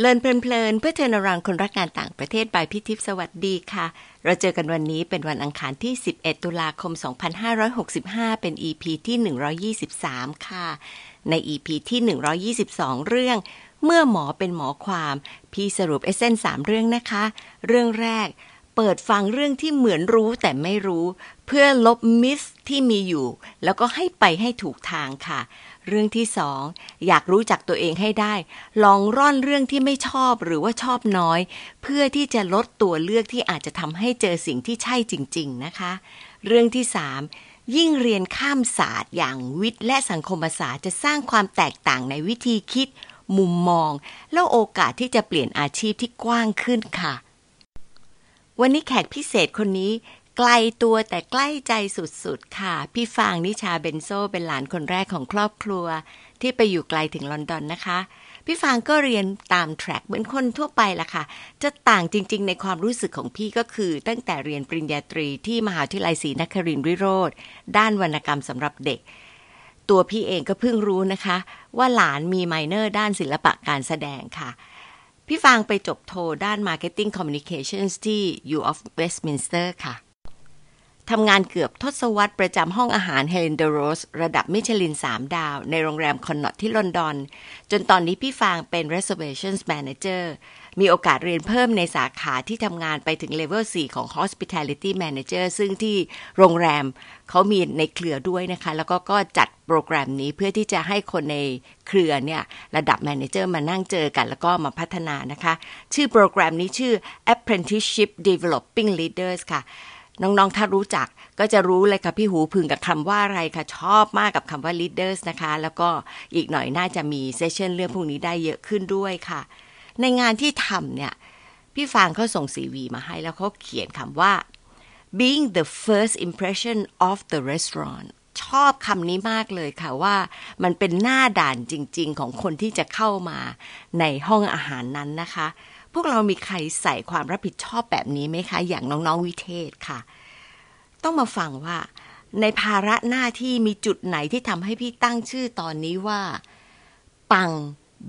เลินเพลินเพลินเพื่อเทนรังคนรักงานต่างประเทศบายพิทิพสวัสดีค่ะ เราเจอกันวันนี้เป็นวันอังคารที่ 11 ตุลาคม 2565 เป็น EP ที่ 123 ค่ะ ใน EP ที่ 122 เรื่อง เมื่อหมอเป็นหมอความ พี่สรุปเอเซนสามเรื่องนะคะ เรื่องแรก เปิดฟังเรื่องที่เหมือนรู้แต่ไม่รู้ เพื่อลบมิสที่มีอยู่ แล้วก็ให้ไปให้ถูกทางค่ะ เรื่องที่สองอยากรู้จักตัวเองให้ได้ ลองร่อนเรื่องที่ไม่ชอบหรือว่าชอบน้อย เพื่อที่จะลดตัวเลือกที่อาจจะทำให้เจอสิ่งที่ใช่จริง ๆ นะคะ เรื่องที่สามยิ่งเรียนข้ามศาสตร์อย่างวิทย์และสังคมศาสตร์จะสร้างความแตกต่างในวิธีคิด มุมมอง แล้วโอกาสที่จะเปลี่ยนอาชีพที่กว้างขึ้นค่ะ วันนี้แขกพิเศษคนนี้ ไกลตัวแต่ใกล้ใจสุดๆ ค่ะ พี่ฟางนิชาเบนโซเป็นหลานคนแรกของครอบครัว ที่ไปอยู่ไกลถึงลอนดอนนะคะ พี่ฟางก็เรียนตาม track เหมือนคนทั่วไปละค่ะ จะต่างจริงๆ ในความรู้สึกของพี่ก็คือ ตั้งแต่เรียนปริญญาตรีที่มหาวิทยาลัยศรีนครินทรวิโรฒด้านวรรณกรรมสำหรับเด็ก ตัวพี่เองก็เพิ่งรู้นะคะ ว่าหลานมี minor ด้านศิลปะการแสดงค่ะพี่ฟางไปจบโทด้าน Marketing Communications ที่ U of Westminster ค่ะ ทำงานเกือบทศวรรษประจำห้องอาหาร Hélène Darroze ระดับมิชลิน 3 ดาว ในโรงแรม Connaught ที่ลอนดอน จนตอนนี้พี่ฟางเป็น Reservations Manager มีโอกาสเรียนเพิ่มในสาขาที่ทำงานไปถึงเลเวล4ของ Hospitality Manager ซึ่งที่โรงแรมเขามีในเครือด้วยนะคะ แล้วก็ก็จัดโปรแกรมนี้เพื่อที่จะให้คนในเครือเนี่ยระดับ Manager มานั่งเจอกัน แล้วก็มาพัฒนานะคะ ชื่อโปรแกรมนี้ชื่อ Apprenticeship Developing Leaders ค่ะ น้องๆ ถ้ารู้จักก็จะรู้เลยค่ะพี่หูพึงกับคำว่าอะไรค่ะ ชอบมากกับคำว่า leaders นะคะ แล้วก็อีกหน่อยน่าจะมีเซสชันเรื่องพวกนี้ได้เยอะขึ้นด้วยค่ะ ในงานที่ทำเนี่ย พี่ฟางเขาส่งซีวีมาให้แล้วเขาเขียนคำว่า being the first impression of the restaurant ชอบคำนี้มากเลยค่ะว่ามันเป็นหน้าด่านจริง ๆ ของคนที่จะเข้ามาในห้องอาหารนั้นนะคะ วกเรามีใครใส่ความรับผิดชอบแบบนี้ไหมคะ อย่างน้องๆวิเทศค่ะ ต้องมาฟังว่า ในภาระหน้าที่มีจุดไหนที่ทำให้พี่ตั้งชื่อตอนนี้ว่า ปัง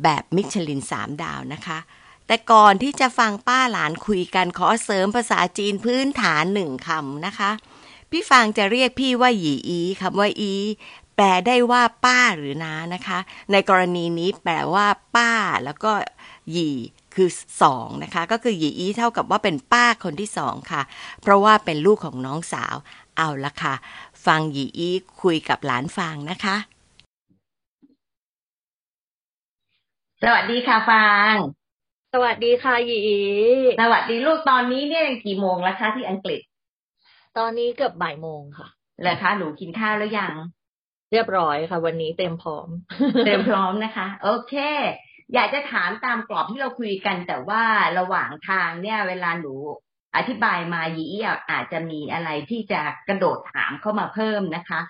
แบบมิชลินสามดาวนะคะ แต่ก่อนที่จะฟังป้าหลานคุยกันขอเสริมภาษาจีนพื้นฐานหนึ่งคำนะคะ พี่ฟางจะเรียกพี่ว่าหยีอีคำว่าอี แปลได้ว่าป้าหรือน้านะคะ ในกรณีนี้แปลว่า ป้า แล้วก็หยี คือสองนะคะ ก็คือหยีอีเท่ากับว่าเป็นป้าคนที่สองค่ะ เพราะว่าเป็นลูกของน้องสาว เอาละค่ะ ฟังหยีอีคุยกับหลานฟางนะคะ สวัสดีค่ะฟาง สวัสดีค่ะหยีสวัสดีลูกตอนนี้เนี่ยกี่โมงแล้วคะที่อังกฤษ ตอนนี้เกือบบ่ายโมงค่ะเหรอคะหนูกินข้าวแล้วยัง เรียบร้อยค่ะ วันนี้เต็มพร้อม เตรียมพร้อมนะคะ โอเค อยากจะถามตามกรอบที่เราคุยกัน แต่ว่าระหว่างทางเนี่ย เวลาหนูอธิบายมายีอี้อาจจะมีอะไรที่จะกระโดดถามเข้ามาเพิ่มนะคะ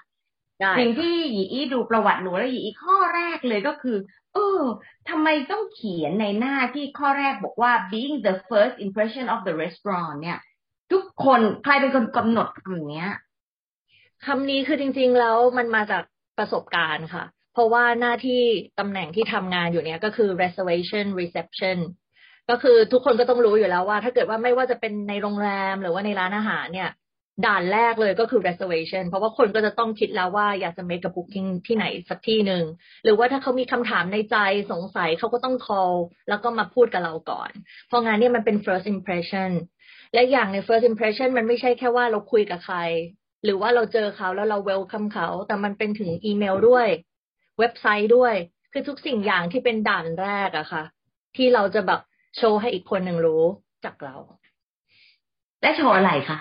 ได้สิ่งที่หยีอี้ดูประวัติหนูแล้วหยีอี้ข้อแรกเลยก็คือ เออทำไมต้องเขียนในหน้าที่ข้อแรกบอกว่า being the first impression of the restaurant เนี่ย ทุกคนใครเป็นคนกำหนดคำเนี้ยคำนี้คือจริง ๆ แล้วมันมาจากประสบการณ์ค่ะเพ ราะว่าหน้าที่ตำแหน่งที่ทำงานอยู่เนี้ยก็คือ reservation reception ก็คือทุกคนก็ต้องรู้อยู่แล้วว่า ถ้าเกิดว่าไม่ว่าจะเป็นในโรงแรมหรือว่าในร้านอาหารเนี่ย ด่านแรกเลยก็คือ reservation เพราะว่าคนก็จะต้องคิดแล้วว่าอยากจะ make a booking ที่ไหนสักที่หนึ่ง หรือว่าถ้าเขามีคำถามในใจสงสัยเขาก็ต้อง call แล้วก็มาพูดกับเราก่อน เพราะงานเนี้มันเป็น first impression และอย่างใน first impression มันไม่ใช่แค่ว่าเราคุยกับใคร หรือว่าเราเจอเขาแล้วเรา welcome เขา แต่มันเป็นถึงอีเมลด้วย เว็บไซต์ด้วย คือทุกสิ่งอย่างที่เป็นด่านแรกอะค่ะ ที่เราจะแบบโชว์ให้อีกคนหนึ่งรู้จากเรา และโชว์อะไรคะ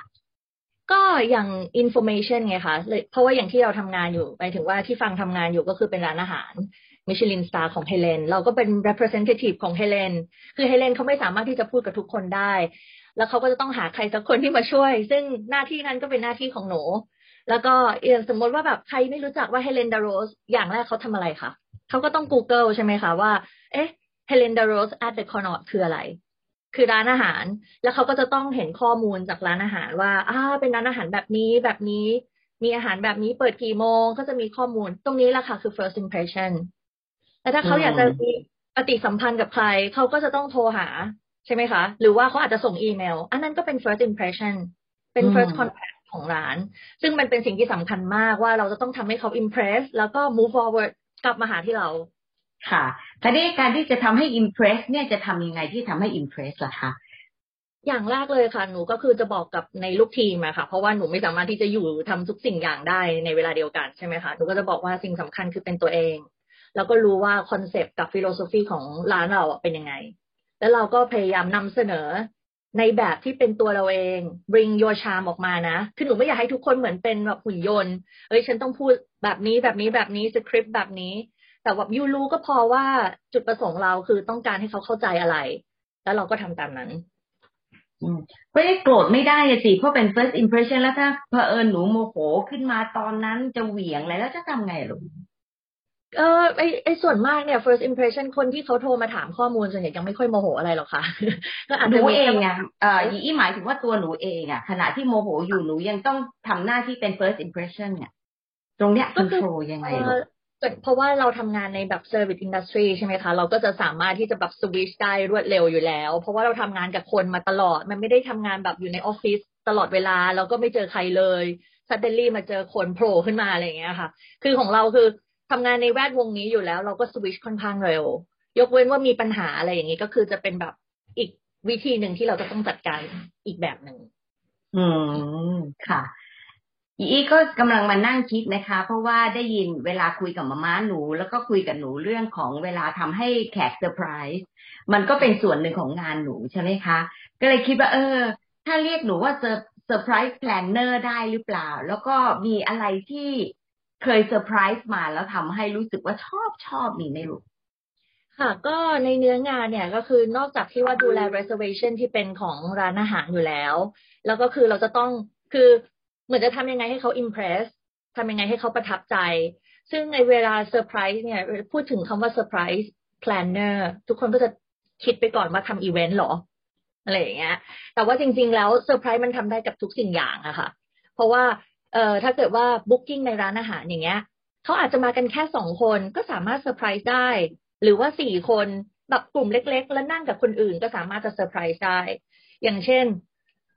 ก็อย่าง information ไงคะเลยเพราะว่าอย่างที่เราทำงานอยู่หมายถึงว่าที่ฟังทำงานอยู่ก็คือเป็นร้านอาหารมิชลิน star ของเฮเลนเราก็เป็น representative ของเฮเลนคือเฮเลนเขาไม่สามารถที่จะพูดกับทุกคนได้ แล้วเขาก็จะต้องหาใครสักคนที่มาช่วย ซึ่งหน้าที่นั้นก็เป็นหน้าที่ของหนู แล้วก็อย่างสมมติว่าแบบใครไม่รู้จักว่า Hélène Darroze อย่างแรกเขาทำอะไรคะเขาก็ต้อง Google ใช่ไหมคะว่า เอ๊ะ Hélène Darroze at the Connaught คืออะไร คือร้านอาหาร แล้วเขาก็จะต้องเห็นข้อมูลจากร้านอาหารว่าอ่าเป็นร้านอาหารแบบนี้แบบนี้ มีอาหารแบบนี้เปิดกี่โมงก็จะมีข้อมูล ตรงนี้แหละค่ะคือ first impression แต่ถ้าเขาอยากจะมีปฏิสัมพันธ์กับใคร เขาก็จะต้องโทรหาใช่ไหมคะ หรือว่าเขาอาจจะส่งอีเมล อันนั้นก็เป็น first impression เป็น first contact ของร้าน ซึ่งมันเป็นสิ่งที่สำคัญมากว่าเราจะต้องทำให้เขา impress แล้วก็ move forward กลับมาหาที่เราค่ะทีนี้การที่จะทำให้ impress เนี่ยจะทำยังไงที่ทำให้ impress ล่ะคะอย่างแรกเลยค่ะ หนูก็คือจะบอกกับในลูกทีมอะค่ะ เพราะว่าหนูไม่สามารถที่จะอยู่ทำทุกสิ่งอย่างได้ในเวลาเดียวกันใช่ไหมคะหนูก็จะบอกว่าสิ่งสำคัญคือเป็นตัวเอง แล้วก็รู้ว่าคอนเซปต์กับ philosophy ของร้านเราเป็นยังไง แล้วเราก็พยายามนำเสนอ ในแบบที่เป็นตัวเราเอง bring your charm ออกมานะ คือหนูไม่อยากให้ทุกคนเหมือนเป็นแบบหุ่นยนต์ เอ้ย ฉันต้องพูดแบบนี้แบบนี้แบบนี้สคริปต์แบบนี้ แต่ว่า you รู้ก็พอว่าจุดประสงค์เราคือต้องการให้เขาเข้าใจอะไร แล้วเราก็ทำตามนั้นไม่ได้โกรธไม่ได้สิเพราะเป็น first impression แล้วถ้าเผอิญหนูโมโหขึ้นมาตอนนั้นจะเหวี่ยงอะไรแล้วจะทำไงลูก เออไอไอส่วนมากเนี่ย first impression คนที่เขาโทรมาถามข้อมูลส่วนใหญ่ยังไม่ค่อยโมโหอะไรหรอกค่ะก็อาจจะหนูเองอะเอ่อยี่หมายถึงว่าตัวหนูเองอะขณะที่โมโหอยู่หนูยังต้องทำหน้าที่เป็น first impression เนี่ยตรงเนี้ย control ยังไงลูกเพราะว่าเราทำงานในแบบ service industry ใช่ไหมคะ เราก็จะสามารถที่จะแบบสวิชได้รวดเร็วอยู่แล้ว เพราะว่าเราทำงานกับคนมาตลอด มันไม่ได้ทำงานแบบอยู่ในออฟฟิศตลอดเวลาเราก็ไม่เจอใครเลยซัดเดลี่มาเจอคนโผล่ขึ้นมาอะไรอย่างเงี้ยค่ะ คือของเราคือ ทำงานในแวดวงนี้อยู่แล้ว เราก็สวิชค่อนข้างเร็ว ยกเว้นว่ามีปัญหาอะไรอย่างนี้ก็คือจะเป็นแบบอีกวิธีหนึ่งที่เราจะต้องจัดการอีกแบบหนึ่งอืมค่ะอีก็กำลังมานั่งคิดนะคะ เพราะว่าได้ยินเวลาคุยกับมาม่าหนู แล้วก็คุยกับหนูเรื่องของเวลาทำให้แขกเซอร์ไพรส์มันก็เป็นส่วนหนึ่งของงานหนูใช่ไหมคะ ก็เลยคิดว่าเออ ถ้าเรียกหนูว่าเซอร์ surprise planner ได้หรือเปล่า แล้วก็มีอะไรที่ เคยเซอร์ไพรส์มาแล้วทำให้รู้สึกว่าชอบชอบมีไหมลูกค่ะก็ในเนื้องานเนี่ยก็คือนอกจากที่ว่าดูแล reservation ที่เป็นของร้านอาหารอยู่แล้ว แล้วก็คือเราจะต้องคือเหมือนจะทำยังไงให้เขา impress ทำยังไงให้เขาประทับใจ ซึ่งในเวลาเซอร์ไพรส์เนี่ย พูดถึงคำว่า surprise planner ทุกคนก็จะคิดไปก่อนว่าทำอีเวนต์หรออะไรอย่างเงี้ย แต่ว่าจริง ๆ แล้วเซอร์ไพรส์มันทำได้กับทุกสิ่งอย่างอะค่ะ เพราะว่า เอ่อถ้าเกิดว่า booking ในร้านอาหารอย่างเงี้ยเขาอาจจะมากันแค่สองคนก็สามารถเซอร์ไพรส์ได้ หรือว่าสี่คนแบบกลุ่มเล็ก ๆ แล้วนั่งกับคนอื่นก็สามารถจะเซอร์ไพรส์ได้ อย่างเช่น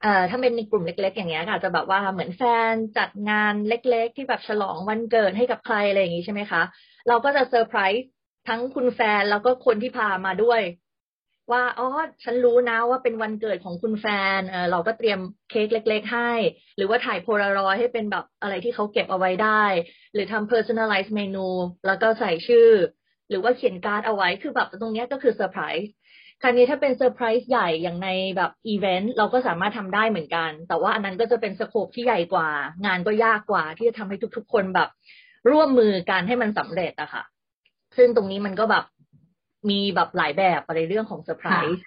เอ่อถ้าเป็นในกลุ่มเล็ก ๆ อย่างเงี้ยค่ะจะแบบว่าเหมือนแฟนจัดงานเล็ก ๆ ที่แบบฉลองวันเกิดให้กับใครอะไรอย่างงี้ใช่ไหมคะ เราก็จะเซอร์ไพรส์ทั้งคุณแฟนแล้วก็คนที่พามาด้วย ว่าอ๋อฉันรู้นะว่าเป็นวันเกิดของคุณแฟนเออเราก็เตรียมเค้กเล็ก ๆ ให้ หรือว่าถ่ายโพลารอยด์ให้เป็นแบบอะไรที่เขาเก็บเอาไว้ได้ หรือทำ personalize เมนู แล้วก็ใส่ชื่อ หรือว่าเขียนการ์ดเอาไว้คือแบบตรงนี้ก็คือเซอร์ไพรส์ครั้งนี้ถ้าเป็นเซอร์ไพรส์ใหญ่อย่างในแบบอีเวนต์เราก็สามารถทำได้เหมือนกัน แต่ว่าอันนั้นก็จะเป็น scope ที่ใหญ่กว่า งานก็ยากกว่าที่จะทำให้ทุกๆ คนแบบ ร่วมมือกันให้มันสำเร็จอะค่ะ ซึ่งตรงนี้มันก็แบบ มีแบบหลายแบบอะไรเรื่องของเซอร์ไพรส์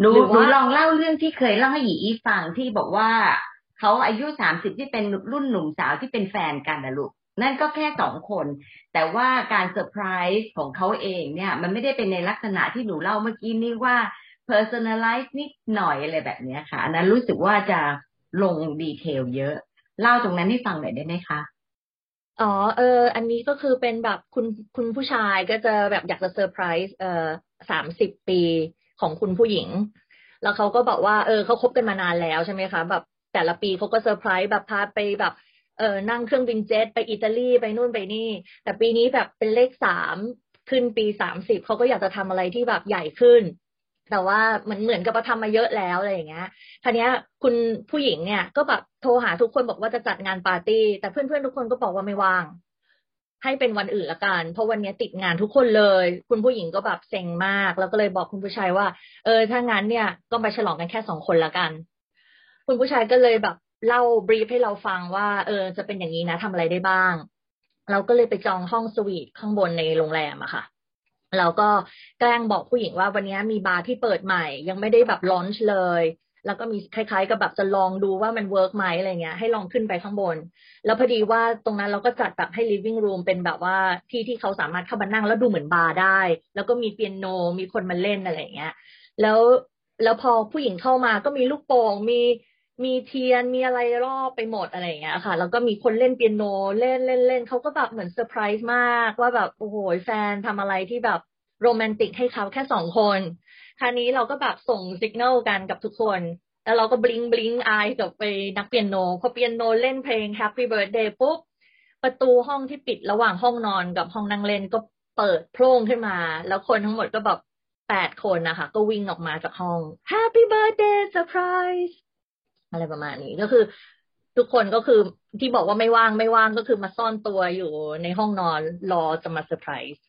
หนูหนูลองเล่าเรื่องที่เคยเล่าให้หยีอีฟังที่บอกว่าเขาอายุสามสิบที่เป็นรุ่นหนุ่มสาวที่เป็นแฟนกันนะลูกนั่นก็แค่สองคน แต่ว่าการเซอร์ไพรส์ของเขาเองเนี่ย มันไม่ได้เป็นในลักษณะที่หนูเล่าเมื่อกี้นี่ว่า personalize นิดหน่อยอะไรแบบนี้ค่ะ อันนั้นรู้สึกว่าจะลง detail เยอะ เล่าตรงนั้นให้ฟังหน่อยได้ไหมคะ อ๋อเออ อันนี้ก็คือเป็นแบบคุณคุณผู้ชายก็จะแบบอยากจะเซอร์ไพรส์เอ่อสามสิบปีของคุณผู้หญิง แล้วเขาก็บอกว่าเออเขาคบกันมานานแล้วใช่ไหมคะแบบแต่ละปีเขาก็เซอร์ไพรส์แบบพาไปแบบเออนั่งเครื่องบินเจ็ตไปอิตาลีไปนู่นไปนี่ แต่ปีนี้แบบเป็นเลขสามขึ้นปีสามสิบเขาก็อยากจะทำอะไรที่แบบใหญ่ขึ้น แต่ว่าเหมันเหมือนกับว่าทำมาเยอะแล้วอะไรอย่างเงี้ยทีนี้คุณผู้หญิงเนี่ย ก็แบบโทรหาทุกคนบอกว่าจะจัดงานปาร์ตี้ แต่เพื่อนๆทุกคนก็บอกว่าไม่ว่าง ให้เป็นวันอื่นละกัน เพราะวันนี้ติดงานทุกคนเลย คุณผู้หญิงก็แบบเซ็งมาก แล้วก็เลยบอกคุณผู้ชายว่า เออถ้างั้นเนี่ย ก็ไปฉลองกันแค่สองคนละกัน คุณผู้ชายก็เลยแบบเล่า brief ให้เราฟังว่า เออ จะเป็นอย่างนี้นะทำอะไรได้บ้าง เราก็เลยไปจองห้องสวีทข้างบนในโรงแรมอะค่ะ เราก็แกล้งบอกผู้หญิงว่าวันนี้มีบาร์ที่เปิดใหม่ ยังไม่ได้แบบ launch เลย แล้วก็มีคล้ายๆ กับแบบจะลองดูว่ามัน work ไหมอะไรเงี้ยให้ลองขึ้นไปข้างบน แล้วพอดีว่าตรงนั้นเราก็จัดแบบให้ living room เป็นแบบว่าที่ที่เขาสามารถเข้ามานั่งแล้วดูเหมือนบาร์ได้ แล้วก็มีเปียโนมีคนมาเล่นอะไรเงี้ย แล้วแล้วพอผู้หญิงเข้ามาก็มีลูกโป่งมี มีเทียนมีอะไรรอบไปหมดอะไรอย่างเงี้ยค่ะ แล้วก็มีคนเล่นเปียโนเล่นเล่นเล่นเขาก็แบบเหมือนเซอร์ไพรส์มากว่าแบบโอ้โหแฟนทำอะไรที่แบบโรแมนติกให้เขาแค่สองคน คราวนี้เราก็แบบส่งสัญญาณกันกับทุกคน แล้วเราก็บลิงบลิงอายกับไปนักเปียโนพอเปียโนเล่นเพลง Happy Birthday ปุ๊บประตูห้องที่ปิดระหว่างห้องนอนกับห้องนั่งเล่นก็เปิดโพร่งขึ้นมา แล้วคนทั้งหมดก็แบบแปดคนนะคะ ก็วิ่งออกมาจากห้อง Happy Birthday Surprise อะไรประมาณนี้ก็คือ ทุกคนก็คือที่บอกว่าไม่ว่างไม่ว่างก็คือมาซ่อนตัวอยู่ในห้องนอนรอจะมาเซอร์ไพรส์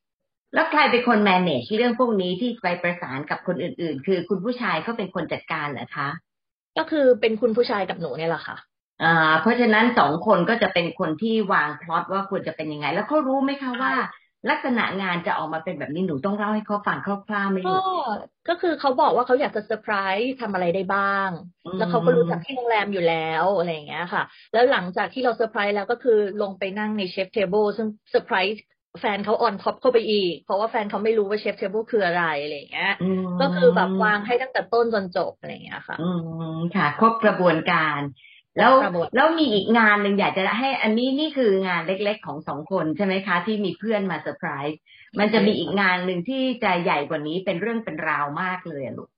แล้วใครเป็นคน manage เรื่องพวกนี้ที่ไปประสานกับคนอื่น ๆ คือคุณผู้ชายเขาเป็นคนจัดการเหรอคะ ก็คือเป็นคุณผู้ชายกับหนูเนี่ยแหละค่ะอ่าเพราะฉะนั้นสองคนก็จะเป็นคนที่วางพล็อตว่าควรจะเป็นยังไง แล้วเขารู้ไหมคะว่า ลักษณะงานจะออกมาเป็นแบบนี้หนูต้องเล่าให้เขาฟังคร่าวๆไหมลูกก็คือเขาบอกว่าเขาอยากจะเซอร์ไพรส์ทำอะไรได้บ้าง แล้วเขาก็รู้จักที่โรงแรมอยู่แล้วอะไรอย่างเงี้ยค่ะ แล้วหลังจากที่เราเซอร์ไพรส์แล้วก็คือลงไปนั่งใน chef's table ซึ่งเซอร์ไพรส์แฟนเขา on top เข้าไปอีก เพราะว่าแฟนเขาไม่รู้ว่า chef's table คืออะไรอะไรอย่างเงี้ย ก็คือแบบวางให้ตั้งแต่ต้นจนจบอะไรอย่างเงี้ยค่ะ อืมค่ะ ครบกระบวนการ แล้วแล้วมีอีกงานหนึ่งอยากจะให้ อันนี้นี่คืองานเล็ก ๆ ของสองคนใช่ไหมคะ ที่มีเพื่อนมาเซอร์ไพรส์มันจะมีอีกงานหนึ่งที่จะใหญ่กว่านี้เป็นเรื่องเป็นราวมากเลยลูก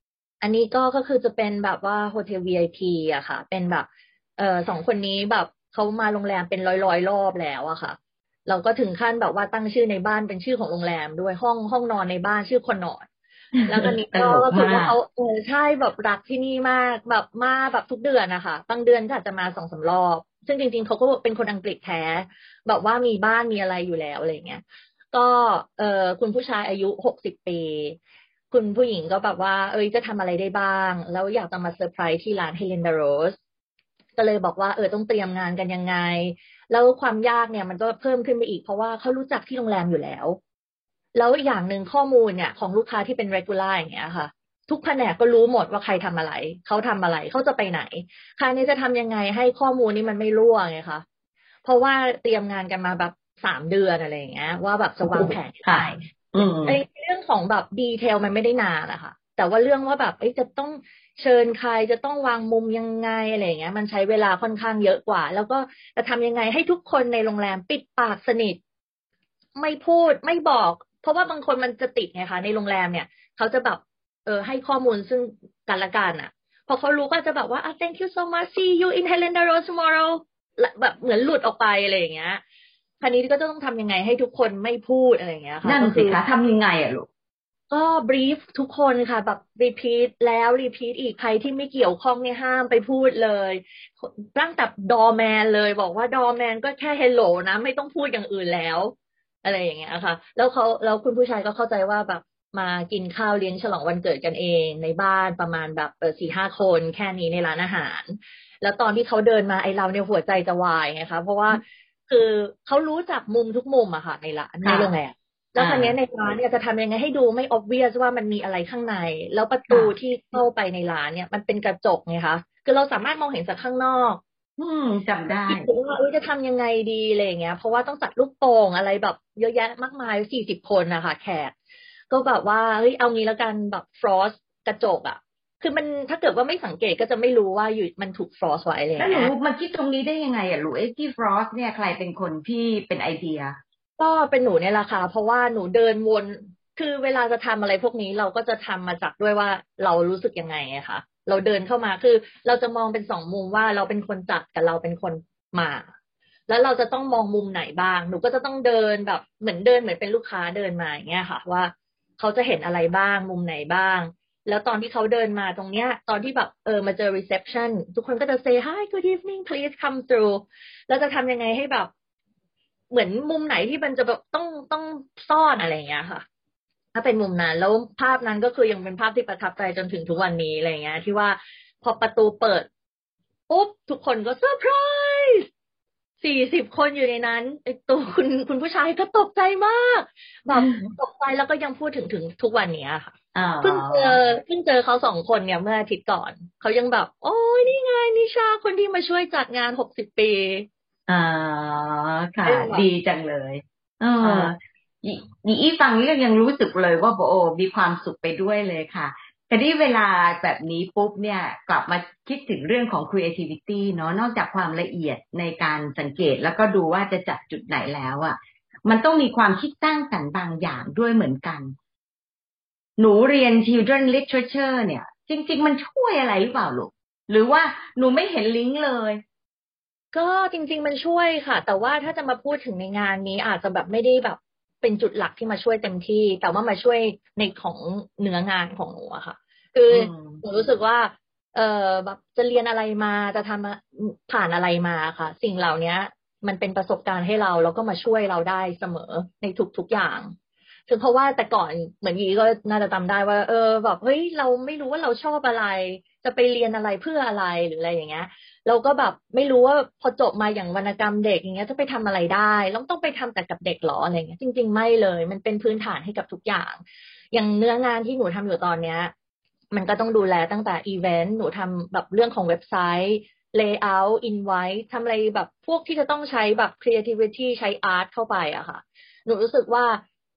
อันนี้ก็ก็คือจะเป็นแบบว่าโฮเทล VIP อะค่ะ เป็นแบบ เออสองคนนี้แบบเขามาโรงแรมเป็นร้อยร้อยรอบแล้วอะค่ะ เราก็ถึงขั้นแบบว่าตั้งชื่อในบ้านเป็นชื่อของโรงแรมด้วยห้องห้องนอนในบ้านชื่อ Connaught แล้วก็นี้ก็ก็คือว่าเขาเออใช่แบบรักที่นี่มากแบบมาแบบทุกเดือนนะคะบางเดือนก็อาจจะมาสองสามรอบ ซึ่งจริง ๆเขาก็เป็นคนอังกฤษแท้ แบบว่ามีบ้านมีอะไรอยู่แล้วอะไรเงี้ยก็เออคุณผู้ชายอายุหกสิบปีคุณผู้หญิงก็แบบว่า เอ้ยจะทำอะไรได้บ้าง แล้วอยากจะมาเซอร์ไพรส์ที่ร้าน Hélène Darrozeก็เลยบอกว่าเออต้องเตรียมงานกันยังไง แล้วความยากเนี่ยมันก็เพิ่มขึ้นไปอีกเพราะว่าเขารู้จักที่โรงแรมอยู่แล้ว แล้วอย่างหนึ่งข้อมูลเนี่ยของลูกค้าที่เป็น regular อย่างเงี้ยค่ะ ทุกแผนกก็รู้หมดว่าใครทำอะไร เขาทำอะไร เขาจะไปไหนคราวนี้จะทำยังไงให้ข้อมูลนี้มันไม่รั่วไงคะเพราะว่าเตรียมงานกันมาแบบสามเดือนอะไรอย่างเงี้ย ว่าแบบจะวางแผนยังไงไอ้เรื่องของแบบดีเทลมันไม่ได้นานนะคะแต่ว่าเรื่องว่าแบบเอ้จะต้องเชิญใครจะต้องวางมุมยังไงอะไรเงี้ย มันใช้เวลาค่อนข้างเยอะกว่า แล้วก็จะทำยังไงให้ทุกคนในโรงแรมปิดปากสนิท ไม่พูดไม่บอก ราะว่าบางคนมันจะติดไงคะในโรงแรมเนี่ยเขาจะแบบเออให้ข้อมูลซึ่งกันละกันอะ พอเขารู้ก็จะแบบว่า thank you so much see you in Helena Rose tomorrow แบบเหมือนหลุดออกไปอะไรอย่างเงี้ยคราวนี้ก็จะต้องทำยังไงให้ทุกคนไม่พูดอะไรอย่างเงี้ยค่ะนั่นสิคะทำยังไงอะลูกก็ brief ทุกคนค่ะ แบบ repeat แล้ว repeat อีกใครที่ไม่เกี่ยวข้องเนี่ยห้ามไปพูดเลยตั้งแต่ doorman เลยบอกว่า doorman ก็แค่ hello นะ ไม่ต้องพูดอย่างอื่นแล้ว อะไรอย่างเงี้ยค่ะ แล้วเขาแล้วคุณผู้ชายก็เข้าใจว่าแบบมากินข้าวเลี้ยงฉลองวันเกิดกันเองในบ้านประมาณแบบเออสี่ห้าคนแค่นี้ในร้านอาหาร แล้วตอนที่เขาเดินมาไอเราเนี่ยหัวใจจะวายไงคะเพราะว่าคือเขารู้จักมุมทุกมุมอะค่ะ ในร้านในโรงแรมแล้วทีนี้ในร้านเนี่ยจะทำยังไงให้ดูไม่ obvious ว่ามันมีอะไรข้างใน แล้วประตูที่เข้าไปในร้านเนี่ย มันเป็นกระจกไงคะคือเราสามารถมองเห็นจากข้างนอก อืมจำได้ว่าจะทำยังไงดีอะไรเงี้ย เพราะว่าต้องจัดลูกโป่งอะไรแบบเยอะแยะมากมายสี่สิบคนนะคะแขก ก็แบบว่าเฮ้ยเอางี้แล้วกันแบบ frost กระจกอะคือมันถ้าเกิดว่าไม่สังเกตก็จะไม่รู้ว่าอยู่มันถูก frost ไว้เลยแล้วหนูมาคิดตรงนี้ได้ยังไงอะลูกไอ้ที่ frost เนี่ยใครเป็นคนที่เป็นไอเดีย ก็เป็นหนูเนี่ยแหละค่ะเพราะว่าหนูเดินวนคือเวลาจะทำอะไรพวกนี้เราก็จะทำมาจากด้วยว่าเรารู้สึกยังไงอะค่ะ เราเดินเข้ามาคือ เราจะมองเป็นสองมุมว่าเราเป็นคนจัดกับเราเป็นคนมา แล้วเราจะต้องมองมุมไหนบ้าง หนูก็จะต้องเดินแบบเหมือนเดินเหมือนเป็นลูกค้าเดินมาอย่างเงี้ยค่ะ ว่าเขาจะเห็นอะไรบ้าง มุมไหนบ้าง แล้วตอนที่เขาเดินมาตรงเนี้ย ตอนที่แบบเออมาเจอ reception ทุกคนก็จะ say hi good evening please come through แล้วจะทำยังไงให้แบบ เหมือนมุมไหนที่มันจะแบบต้องต้องซ่อนอะไรอย่างเงี้ยค่ะ ถ้าเป็นมุมนั้น แล้วภาพนั้นก็คือยังเป็นภาพที่ประทับใจจนถึงทุกวันนี้อะไรเงี้ย ที่ว่าพอประตูเปิดปุ๊บทุกคนก็เซอร์ไพรส์สี่สิบคนอยู่ในนั้นไอตัวคุณคุณผู้ชายก็ตกใจมากแบบตกใจแล้วก็ยังพูดถึงถึงทุกวันนี้ค่ะเพิ่งเจอเพิ่งเจอเขาสองคนเนี่ยเมื่ออาทิตย์ก่อน เขายังแบบ โอ้ยนี่ไงนิชาคนที่มาช่วยจัดงานหกสิบปี อ่าค่ะ ดีจังเลย เออ นี่อีฟังนี่ยังรู้สึกเลยว่าโอ้มีความสุขไปด้วยเลยค่ะแต่ที่เวลาแบบนี้ปุ๊บเนี่ยกลับมาคิดถึงเรื่องของ creativity เนาะนอกจากความละเอียดในการสังเกตแล้วก็ดูว่าจะจัดจุดไหนแล้วอะ่ะ มันต้องมีความคิดสร้างสรรค์บางอย่างด้วยเหมือนกัน หนูเรียน children literature เนี่ย จริง ๆ มันช่วยอะไรหรือเปล่าลูกหรือว่าหนูไม่เห็นลิงก์เลยก็จริง ๆ มันช่วยค่ะ แต่ว่าถ้าจะมาพูดถึงในงานนี้อาจจะแบบไม่ได้แบบ เป็นจุดหลักที่มาช่วยเต็มที่ แต่ว่ามาช่วยในของเนื้องานของหนูอะค่ะ คือหนูรู้สึกว่า เออแบบจะเรียนอะไรมาจะทำผ่านอะไรมาค่ะ สิ่งเหล่านี้มันเป็นประสบการณ์ให้เราแล้วก็มาช่วยเราได้เสมอในทุกๆอย่างคือเพราะว่าแต่ก่อนเหมือนยีก็น่าจะจาได้ว่า เออแบบเฮ้ยเราไม่รู้ว่าเราชอบอะไร จะไปเรียนอะไรเพื่ออะไรหรืออะไรอย่างเงี้ย เราก็แบบไม่รู้ว่าพอจบมาอย่างวรรณกรรมเด็กอย่างเงี้ยจะไปทำอะไรได้เราต้องไปทำแต่กับเด็กหรออะไรเงี้ยจริง ๆ ไม่เลย มันเป็นพื้นฐานให้กับทุกอย่าง อย่างเนื้องานที่หนูทำอยู่ตอนเนี้ย มันก็ต้องดูแลตั้งแต่อีเวนต์หนูทำแบบเรื่องของเว็บไซต์ layout invite ทำอะไรแบบพวกที่จะต้องใช้แบบ creativity ใช้ art เข้าไปอะค่ะ หนูรู้สึกว่า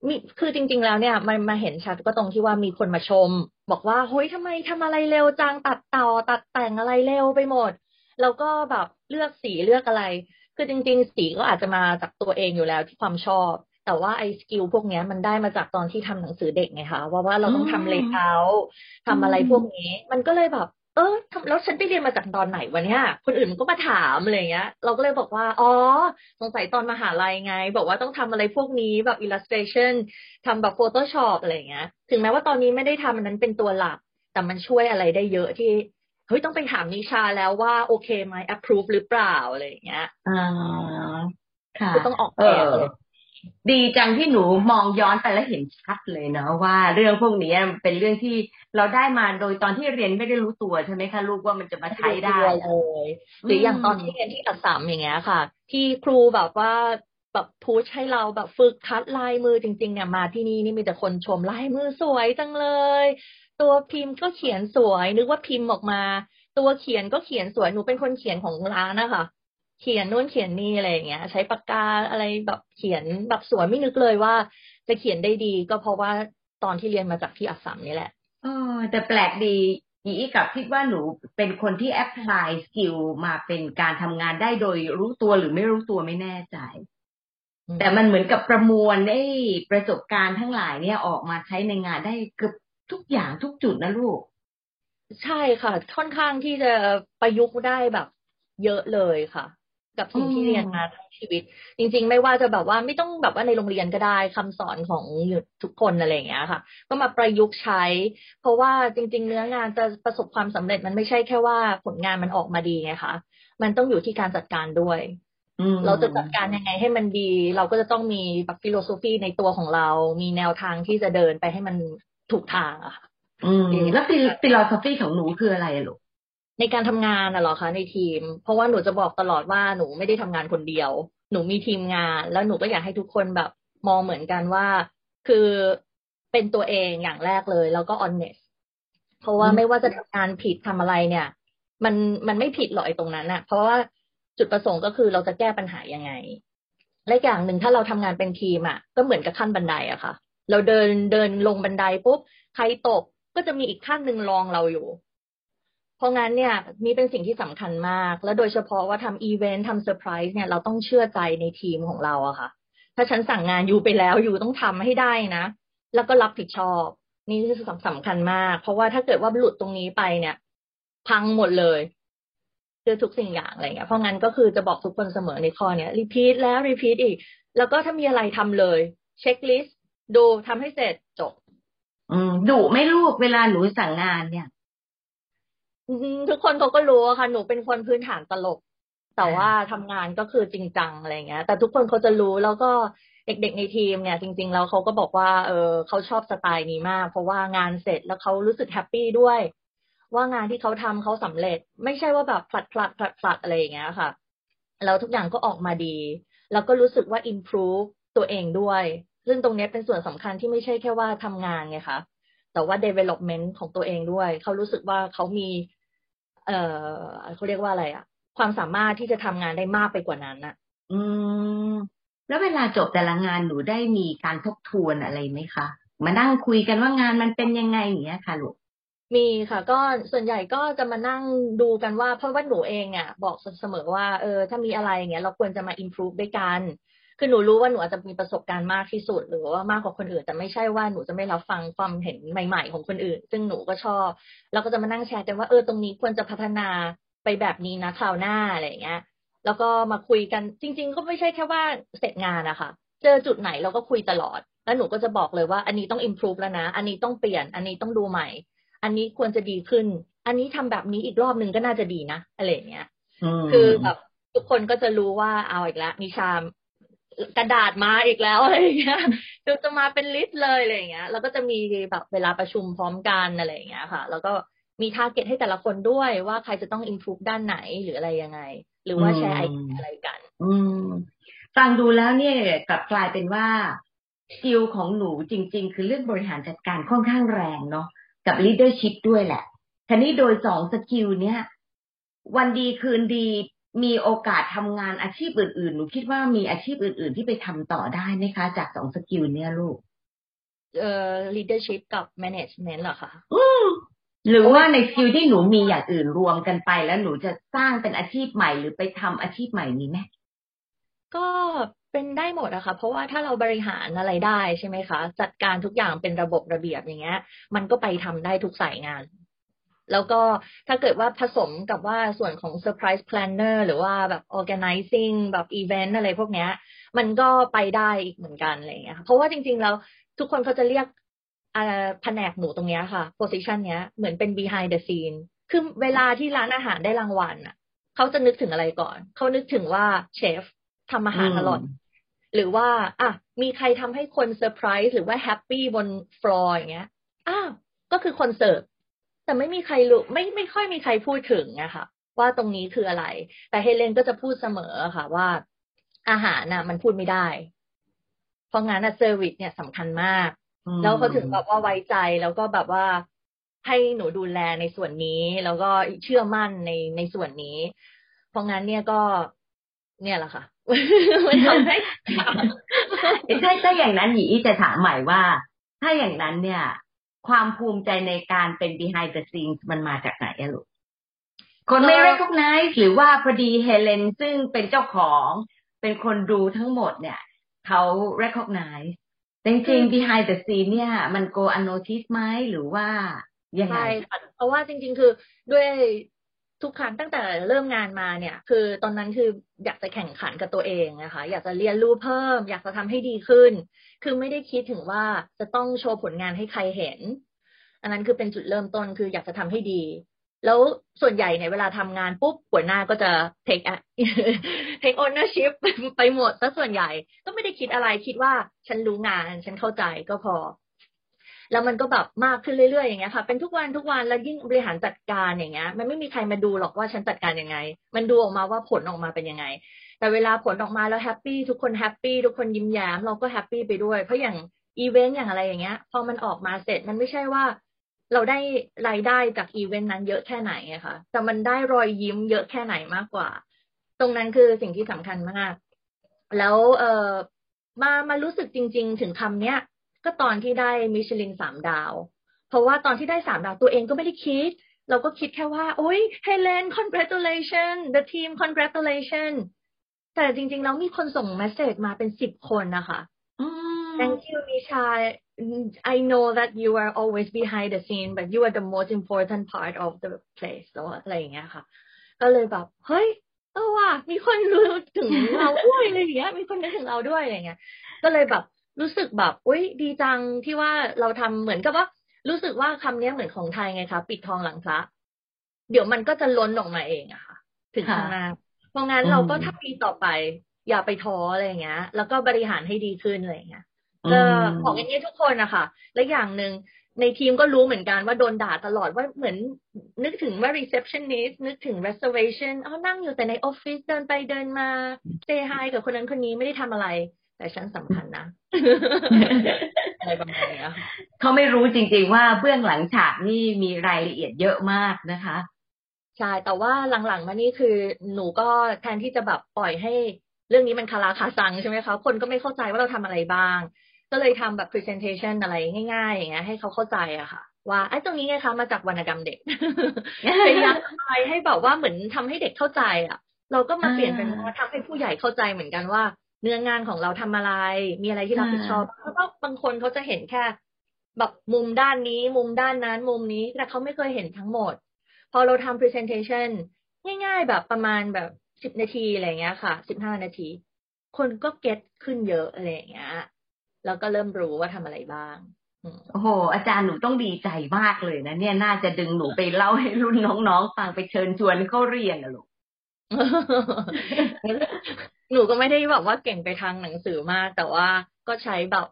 มีคือจริง ๆ แล้วเนี่ยมันมาเห็นชัดก็ตรงที่ว่ามีคนมาชม บอกว่าเฮ้ยทำไมทำอะไรเร็วจังตัดต่อตัดแต่งอะไรเร็วไปหมด แล้วก็แบบเลือกสีเลือกอะไร คือจริง ๆ สีก็อาจจะมาจากตัวเองอยู่แล้วที่ความชอบ แต่ว่าไอ้ skill พวกนี้มันได้มาจากตอนที่ทำหนังสือเด็กไงคะว่าว่าเราต้องทำ layer ทำอะไรพวกนี้ มันก็เลยแบบเออแล้วฉันไปเรียนมาจากตอนไหนวะเนี่ยคนอื่นก็มาถามอะไรเงี้ย เราก็เลยบอกว่า อ๋อ สงสัยตอนมหาลัยไง บอกว่าต้องทำอะไรพวกนี้แบบ illustration ทำแบบ Photoshop อะไรเงี้ย ถึงแม้ว่าตอนนี้ไม่ได้ทำมันนั้นเป็นตัวหลัก แต่มันช่วยอะไรได้เยอะที่ เฮ้ยต้องไปถามนิชาแล้วว่าโอเคไหม approve หรือเปล่าอะไรเงี้ยอ่าค่ะต้องออกแบบเลยดีจังที่หนูมองย้อนไปแล้วเห็นชัดเลยเนาะว่าเรื่องพวกนี้เป็นเรื่องที่เราได้มาโดยตอนที่เรียนไม่ได้รู้ตัวใช่ไหมคะลูกว่ามันจะมาใช้ได้เลยหรืออย่างตอนที่เรียนที่อักษรอย่างเงี้ยค่ะ ที่ครูแบบว่าแบบพูชให้เราแบบฝึกคัดลายมือจริงๆเนี่ยมาที่นี่นี่มีแต่คนชมลายมือสวยจังเลย ตัวพิมพ์ก็เขียนสวย นึกว่าพิมพ์ออกมา ตัวเขียนก็เขียนสวยหนูเป็นคนเขียนของร้านนะคะเขียนนู่นเขียนนี่อะไรอย่างเงี้ย ใช้ปากกาอะไรแบบเขียนแบบสวยไม่นึกเลยว่า จะเขียนได้ดี ก็เพราะว่าตอนที่เรียนมาจากพี่อัสสัมนี่แหละเออแต่แปลกดีอีกับคิดว่าหนูเป็นคนที่ apply skill มาเป็นการทำงานได้โดยรู้ตัวหรือไม่รู้ตัวไม่แน่ใจ แต่มันเหมือนกับประมวลไอ้ประสบการณ์ทั้งหลายเนี่ยออกมาใช้ในงานได้เกือบ ทุกอย่างทุกจุดนะลูก ใช่ค่ะ ค่อนข้างที่จะประยุกต์ได้แบบ เยอะเลยค่ะ กับสิ่งที่เรียนมาทั้งชีวิต จริง ๆ ไม่ว่าจะแบบว่าไม่ต้องแบบว่าในโรงเรียนก็ได้คำสอนของทุกคนอะไรอย่างเงี้ยค่ะ ก็มาประยุกต์ใช้ เพราะว่าจริง ๆ เนื้องานจะประสบความสำเร็จมันไม่ใช่แค่ว่าผลงานมันออกมาดีไงคะมันต้องอยู่ที่การจัดการด้วยเราจะจัดการยังไงให้มันดี เราก็จะต้องมีแบบ philosophy ในตัวของเรา มีแนวทางที่จะเดินไปให้มัน ถูกทางอะค่ะอืมแล้ว philosophy ของหนูคืออะไรลูกในการทำงานน่ะหรอคะในทีม เพราะว่าหนูจะบอกตลอดว่าหนูไม่ได้ทำงานคนเดียว หนูมีทีมงาน แล้วหนูก็อยากให้ทุกคนแบบมองเหมือนกันว่า คือเป็นตัวเองอย่างแรกเลย แล้วก็ honest เพราะว่าไม่ว่าจะทำงานผิดทำอะไรเนี่ย มันมันไม่ผิดหรอกไอ้ตรงนั้นอะเพราะว่าจุดประสงค์ก็คือเราจะแก้ปัญหายังไง และอย่างหนึ่งถ้าเราทำงานเป็นทีมอะก็เหมือนกับขั้นบันไดอะค่ะ เราเดินเดินลงบันไดปุ๊บใครตกก็จะมีอีกขั้นหนึ่งรองเราอยู่ เพราะงั้นเนี่ยนี่เป็นสิ่งที่สำคัญมาก และโดยเฉพาะว่าทำอีเวนต์ทำเซอร์ไพรส์เนี่ยเราต้องเชื่อใจในทีมของเราอะค่ะ ถ้าฉันสั่งงาน you ไปแล้ว you ต้องทำให้ได้นะ แล้วก็รับผิดชอบ นี่คือสำคัญมาก เพราะว่าถ้าเกิดว่าหลุดตรงนี้ไปเนี่ย พังหมดเลยคือทุกสิ่งอย่างอะไรเงี้ย เพราะงั้นก็คือจะบอกทุกคนเสมอในข้อเนี้ย repeat แล้ว repeat อีก แล้วก็ถ้ามีอะไรทำเลย checklist ดูทำให้เสร็จจบ อืมดุไม่ลูกเวลาหนูสั่งงานเนี่ยทุกคนเขาก็รู้ค่ะ หนูเป็นคนพื้นฐานตลก แต่ว่าทำงานก็คือจริงจังอะไรเงี้ย แต่ทุกคนเขาจะรู้แล้วก็เด็กๆในทีมเนี่ย จริง ๆ แล้วเขาก็บอกว่า เออเขาชอบสไตล์นี้มาก เพราะว่างานเสร็จแล้วเขารู้สึกแฮปปี้ด้วย ว่างานที่เขาทำเขาสำเร็จ ไม่ใช่ว่าแบบผลัดผลัดผลัดผลัดอะไรอย่างเงี้ยค่ะแล้วทุกอย่างก็ออกมาดี แล้วก็รู้สึกว่า improve ตัวเองด้วย ซึ่งตรงนี้เป็นส่วนสำคัญที่ไม่ใช่แค่ว่าทำงานไงคะแต่ว่า development ของตัวเองด้วย เขารู้สึกว่าเขามี เออเขาเรียกว่าอะไรอะความสามารถที่จะทำงานได้มากไปกว่านั้นอะอืม แล้วเวลาจบแต่ละงานหนูได้มีการทบทวนอะไรไหมคะมานั่งคุยกันว่างานมันเป็นยังไงอย่างเงี้ยค่ะลูกมีค่ะ ก็ส่วนใหญ่ก็จะมานั่งดูกันว่าเพราะว่าหนูเองอะ บอกเสมอว่าเออถ้ามีอะไรเงี้ยเราควรจะมา improve ด้วยกัน คือหนูรู้ว่าหนูอาจจะมีประสบการณ์มากที่สุด หรือว่ามากกว่าคนอื่น แต่ไม่ใช่ว่าหนูจะไม่รับฟังความเห็นใหม่ๆ ของคนอื่น ซึ่งหนูก็ชอบเราก็จะมานั่งแชร์กันว่าเออตรงนี้ควรจะพัฒนาไปแบบนี้นะคราวหน้าอะไรอย่างเงี้ย แล้วก็มาคุยกันจริง ๆ ก็ไม่ใช่แค่ว่าเสร็จงานอะค่ะเจอจุดไหนเราก็คุยตลอด แล้วหนูก็จะบอกเลยว่า อันนี้ต้อง improve แล้วนะ อันนี้ต้องเปลี่ยน อันนี้ต้องดูใหม่ อันนี้ควรจะดีขึ้น อันนี้ทำแบบนี้อีกรอบหนึ่งก็น่าจะดีนะอะไรเงี้ย คือแบบทุกคนก็จะรู้ว่าเอาอีกแล้วนิชาม กระดาษมาอีกแล้วอะไรเงี้ยดูจะมาเป็น list เลยอะไรเงี้ย แล้วก็จะมีแบบเวลาประชุมพร้อมกันอะไรเงี้ยค่ะ แล้วก็มี target ให้แต่ละคนด้วยว่าใครจะต้อง improve ด้านไหนหรืออะไรยังไง หรือว่าแชร์ไอเดียอะไรกัน อืมฟังดูแล้วเนี่ยกลับกลายเป็นว่า skill ของหนูจริง ๆ คือเรื่องบริหารจัดการค่อนข้างแรงเนาะกับ leadership ด้วยแหละทีนี้โดยสอง skill เนี้ยวันดีคืนดี มีโอกาสทำงานอาชีพอื่นๆ หนูคิดว่ามีอาชีพอื่น ๆ ที่ไปทำต่อได้ไหมคะ จากสอง skill เนี้ยลูก เอ่อ leadership กับ management เหรอคะหรือว่าใน skill ที่หนูมีอย่างอื่นรวมกันไปแล้วหนูจะสร้างเป็นอาชีพใหม่หรือไปทำอาชีพใหม่นี้ไหมก็เป็นได้หมดอะค่ะ เพราะว่าถ้าเราบริหารอะไรได้ใช่ไหมคะ จัดการทุกอย่างเป็นระบบระเบียบอย่างเงี้ย มันก็ไปทำได้ทุกสายงาน แล้วก็ถ้าเกิดว่าผสมกับว่าส่วนของ surprise planner หรือว่าแบบ organizing แบบ event อะไรพวกเนี้ย มันก็ไปได้อีกเหมือนกันอะไรเงี้ยเพราะว่าจริงๆแล้วทุกคนเขาจะเรียกแผนกหนูตรงเนี้ยค่ะ position เนี้ยเหมือนเป็น behind the scene คือเวลาที่ร้านอาหารได้รางวัลอะเขาจะนึกถึงอะไรก่อน เขานึกถึงว่าเชฟทำอาหารอร่อยหรือว่า อะ มีใครทำให้คนเซอร์ไพรส์หรือว่า happy บนฟลอร์อย่างเงี้ยอ้าวก็คือคนเสิร์ฟ แต่ไม่มีใครรู้ไม่ไม่ค่อยมีใครพูดถึงนะคะว่าตรงนี้คืออะไร แต่ Hélène ก็จะพูดเสมอค่ะ ว่าอาหารน่ะ มันพูดไม่ได้ เพราะงั้นอะ service เนี่ยสำคัญมาก แล้วเขาถึงแบบว่าไว้ใจแล้วก็แบบว่าให้หนูดูแลในส่วนนี้ แล้วก็เชื่อมั่นในในส่วนนี้ เพราะงั้นเนี่ยก็เนี่ยแหละค่ะมันทำให้ถ้าถ้าอย่างนั้นหยีจะถามใหม่ว่า ถ้าอย่างนั้นเนี่ย ความภูมิใจในการเป็น behind the scenes มันมาจากไหนอะลูกคนไม่ recognize หรือว่าพอดีเฮเลนซึ่งเป็นเจ้าของเป็นคนดูทั้งหมดเนี่ย เขา recognize จริงๆ behind the scene เนี่ย มัน go unnoticed ไหมหรือว่ายังไงใช่เพราะว่าจริง ๆ คือด้วย ทุกครั้งตั้งแต่เริ่มงานมาเนี่ย คือตอนนั้นคืออยากจะแข่งขันกับตัวเองนะคะ อยากจะเรียนรู้เพิ่ม อยากจะทำให้ดีขึ้น คือไม่ได้คิดถึงว่าจะต้องโชว์ผลงานให้ใครเห็น อันนั้นคือเป็นจุดเริ่มต้นคืออยากจะทำให้ดี แล้วส่วนใหญ่ในเวลาทำงานปุ๊บหัวหน้าก็จะ take take ownership ไปหมดซะส่วนใหญ่ก็ไม่ได้คิดอะไรคิดว่าฉันรู้งาน ฉันเข้าใจก็พอ แล้วมันก็แบบมากขึ้นเรื่อยๆอย่างเงี้ยค่ะ เป็นทุกวันทุกวันแล้วยิ่งบริหารจัดการอย่างเงี้ย มันไม่มีใครมาดูหรอกว่าฉันจัดการยังไง มันดูออกมาว่าผลออกมาเป็นยังไง แต่เวลาผลออกมาแล้ว happy ทุกคน happy ทุกคนยิ้มแย้มเราก็ happy ไปด้วย เพราะอย่างอีเวนต์อย่างอะไรอย่างเงี้ย พอมันออกมาเสร็จมันไม่ใช่ว่าเราได้รายได้จากอีเวนต์นั้นเยอะแค่ไหนอะค่ะ แต่มันได้รอยยิ้มเยอะแค่ไหนมากกว่า ตรงนั้นคือสิ่งที่สำคัญมาก แล้วเออมามารู้สึกจริง ๆ ถึงคำเนี้ย ก็ตอนที่ได้มิชลินสามดาว เพราะว่าตอนที่ได้สามดาวตัวเองก็ไม่ได้คิด เราก็คิดแค่ว่า โอ้ยเฮเลน congratulation the team congratulation แต่จริงๆแล้วมีคนส่งเมสเซจมาเป็นสิบคนนะคะ Thank you นิชา I know that you are always behind the scene but you are the most important part of the place แล้วอะไรอย่างเงี้ยค่ะ ก็เลยแบบ เฮ้ยเออว่ะมีคนรู้ถึงเราด้วยอะไรอย่างเงี้ย มีคนนึกถึงเราด้วยอะไรเงี้ย ก็เลยแบบ รู้สึกแบบอุ้ยดีจังที่ว่าเราทำเหมือนกับว่า รู้สึกว่าคำนี้เหมือนของไทยไงคะปิดทองหลังพระเดี๋ยวมันก็จะล้นออกมาเองอะค่ะ ถึงข้างหน้าเพราะงั้นเราก็ถ้าปีต่อไป อย่าไปท้ออะไรเงี้ย แล้วก็บริหารให้ดีขึ้นอะไรเงี้ยก็ของอย่างนี้ทุกคนอะค่ะและอย่างหนึ่งในทีมก็รู้เหมือนกันว่าโดนด่าตลอดว่าเหมือนนึกถึงว่า receptionist นึกถึง reservation เอานั่งอยู่แต่ในออฟฟิศเดินไปเดินมา say hi กับคนนั้นคนนี้ไม่ได้ทำอะไร แต่ฉันสำคัญนะอะไรประมาณนี้เขาไม่รู้จริงๆว่าเบื้องหลังฉากนี่มีรายละเอียดเยอะมากนะคะใช่แต่ว่าหลังๆมานี่คือหนูก็แทนที่จะแบบปล่อยให้เรื่องนี้มันคาราคาซังใช่ไหมคะคนก็ไม่เข้าใจว่าเราทำอะไรบ้าง ก็เลยทำแบบ presentation อะไรง่ายๆ อย่างเงี้ยให้เขาเข้าใจอะค่ะ ว่าไอ้ตรงนี้ไงคะมาจากวรรณกรรมเด็กพยายามทำอะไรให้แบบว่าเหมือนทำให้เด็กเข้าใจอะเราก็มาเปลี่ยนเป็นว่าทำให้ผู้ใหญ่เข้าใจเหมือนกันว่า เนื้องานของเราทำอะไร มีอะไรที่รับผิดชอบแล้วก็บางคนเขาจะเห็นแค่ แบบมุมด้านนี้ มุมด้านนั้น มุมนี้ แต่เขาไม่เคยเห็นทั้งหมด พอเราทำ presentation ง่ายๆ แบบประมาณแบบสิบนาทีอะไรเงี้ยค่ะสิบห้านาที คนก็เก็ตขึ้นเยอะอะไรเงี้ย แล้วก็เริ่มรู้ว่าทำอะไรบ้างโอ้โห อาจารย์หนูต้องดีใจมากเลยนะเนี่ยน่าจะดึงหนูไปเล่าให้รุ่นน้องๆ ฟังไปเชิญชวนเขาเรียนนะลูก หนูก็ไม่ได้แบบว่าเก่งไปทางหนังสือมาก แต่ว่าก็ใช้แบบ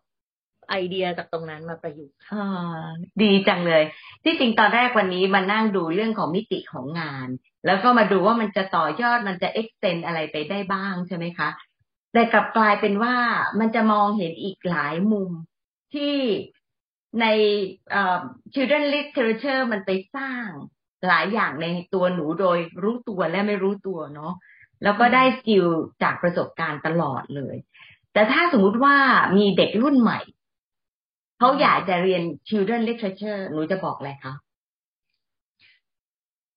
ไอเดียจากตรงนั้นมาประยุกต์ดีจังเลย ที่จริงตอนแรกวันนี้มานั่งดูเรื่องของมิติของงาน แล้วก็มาดูว่ามันจะต่อยอดมันจะ extend อะไรไปได้บ้างใช่ไหมคะ แต่กลับกลายเป็นว่ามันจะมองเห็นอีกหลายมุมที่ใน children literature มันไปสร้าง หลายอย่างในตัวหนูโดยรู้ตัวและไม่รู้ตัวเนาะแล้วก็ได้สกิลจากประสบการณ์ตลอดเลย แต่ถ้าสมมุติว่ามีเด็กรุ่นใหม่ เขาอยากจะเรียน children literature หนูจะบอกอะไรคะ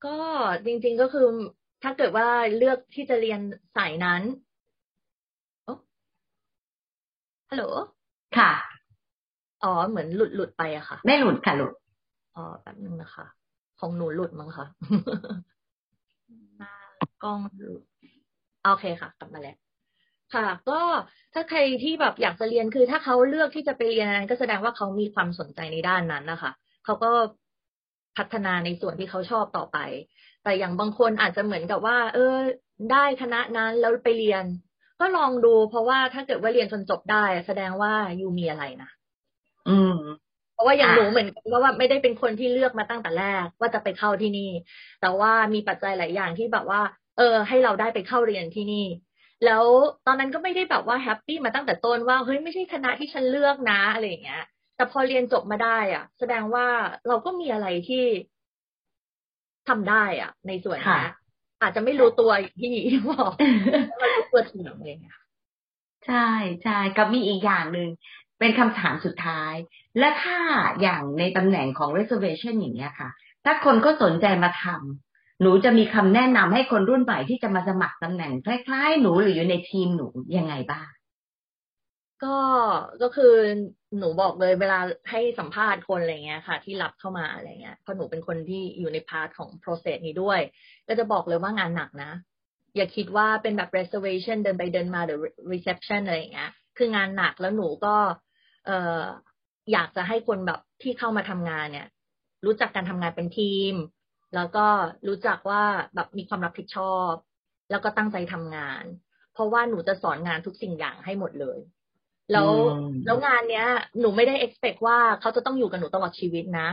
ก็จริงๆก็คือถ้าเกิดว่าเลือกที่จะเรียนสายนั้นฮัลโหล ค่ะ อ๋อ เหมือนหลุดหลุดไปอะค่ะ ไม่หลุดค่ะหลุด อ๋อ แป๊บนึงนะคะ ของหนูหลุดมั้งคะหน้ากล้องหลุดโอเคค่ะ กลับมาแล้วค่ะ ก็ถ้าใครที่แบบอยากจะเรียนคือ ถ้าเขาเลือกที่จะไปเรียนนั้น ก็แสดงว่าเขามีความสนใจในด้านนั้นนะคะเขาก็พัฒนาในส่วนที่เขาชอบต่อไป แต่อย่างบางคนอาจจะเหมือนกับว่า เออ ได้คณะนั้นแล้วไปเรียน ก็ลองดู เพราะว่าถ้าเกิดว่าเรียนจนจบได้ แสดงว่ายูมีอะไรนะอืมเพ ราะว่าอย่างหนูเหมือนกันว่าไม่ได้เป็นคนที่เลือกมาตั้งแต่แรกว่าจะไปเข้าที่นี่ แต่ว่ามีปัจจัยหลายอย่างที่แบบว่า เออ ให้เราได้ไปเข้าเรียนที่นี่ แล้วตอนนั้นก็ไม่ได้แบบว่าแฮปปี้มาตั้งแต่ต้นว่าเฮ้ยไม่ใช่คณะที่ฉันเลือกนะอะไรอย่างเงี้ย แต่พอเรียนจบมาได้อะ แสดงว่าเราก็มีอะไรที่ทำได้อะ ในส่วนนี้อาจจะไม่รู้ตัวที่บอกว่ารู้ตัวทีหลังเองใช่ใช่กับมีอีกอย่างหนึ่ง เป็นคำถามสุดท้าย และถ้าอย่างในตำแหน่งของ reservation อย่างเงี้ยค่ะ ถ้าคนก็สนใจมาทำหนูจะมีคำแนะนำให้คนรุ่นใหม่ที่จะมาสมัครตำแหน่งคล้ายๆ หนูหรืออยู่ในทีมหนูยังไงบ้างก็ก็คือหนูบอกเลยเวลาให้สัมภาษณ์คนอะไรเงี้ยค่ะ ที่รับเข้ามาอะไรเงี้ยเพราะหนูเป็นคนที่อยู่ใน part ของ process นี้ด้วย ก็จะบอกเลยว่างานหนักนะ อย่าคิดว่าเป็นแบบ reservation เดินไปเดินมาหรือ reception อะไรเงี้ย คืองานหนักแล้วหนูก็ เอ่ออยากจะให้คนแบบที่เข้ามาทำงานเนี่ย รู้จักการทำงานเป็นทีม แล้วก็รู้จักว่าแบบมีความรับผิดชอบ แล้วก็ตั้งใจทำงาน เพราะว่าหนูจะสอนงานทุกสิ่งอย่างให้หมดเลย แล้วแล้วงานเนี้ย หนูไม่ได้ expect ว่าเขาจะต้องอยู่กับหนูตลอดชีวิตนะ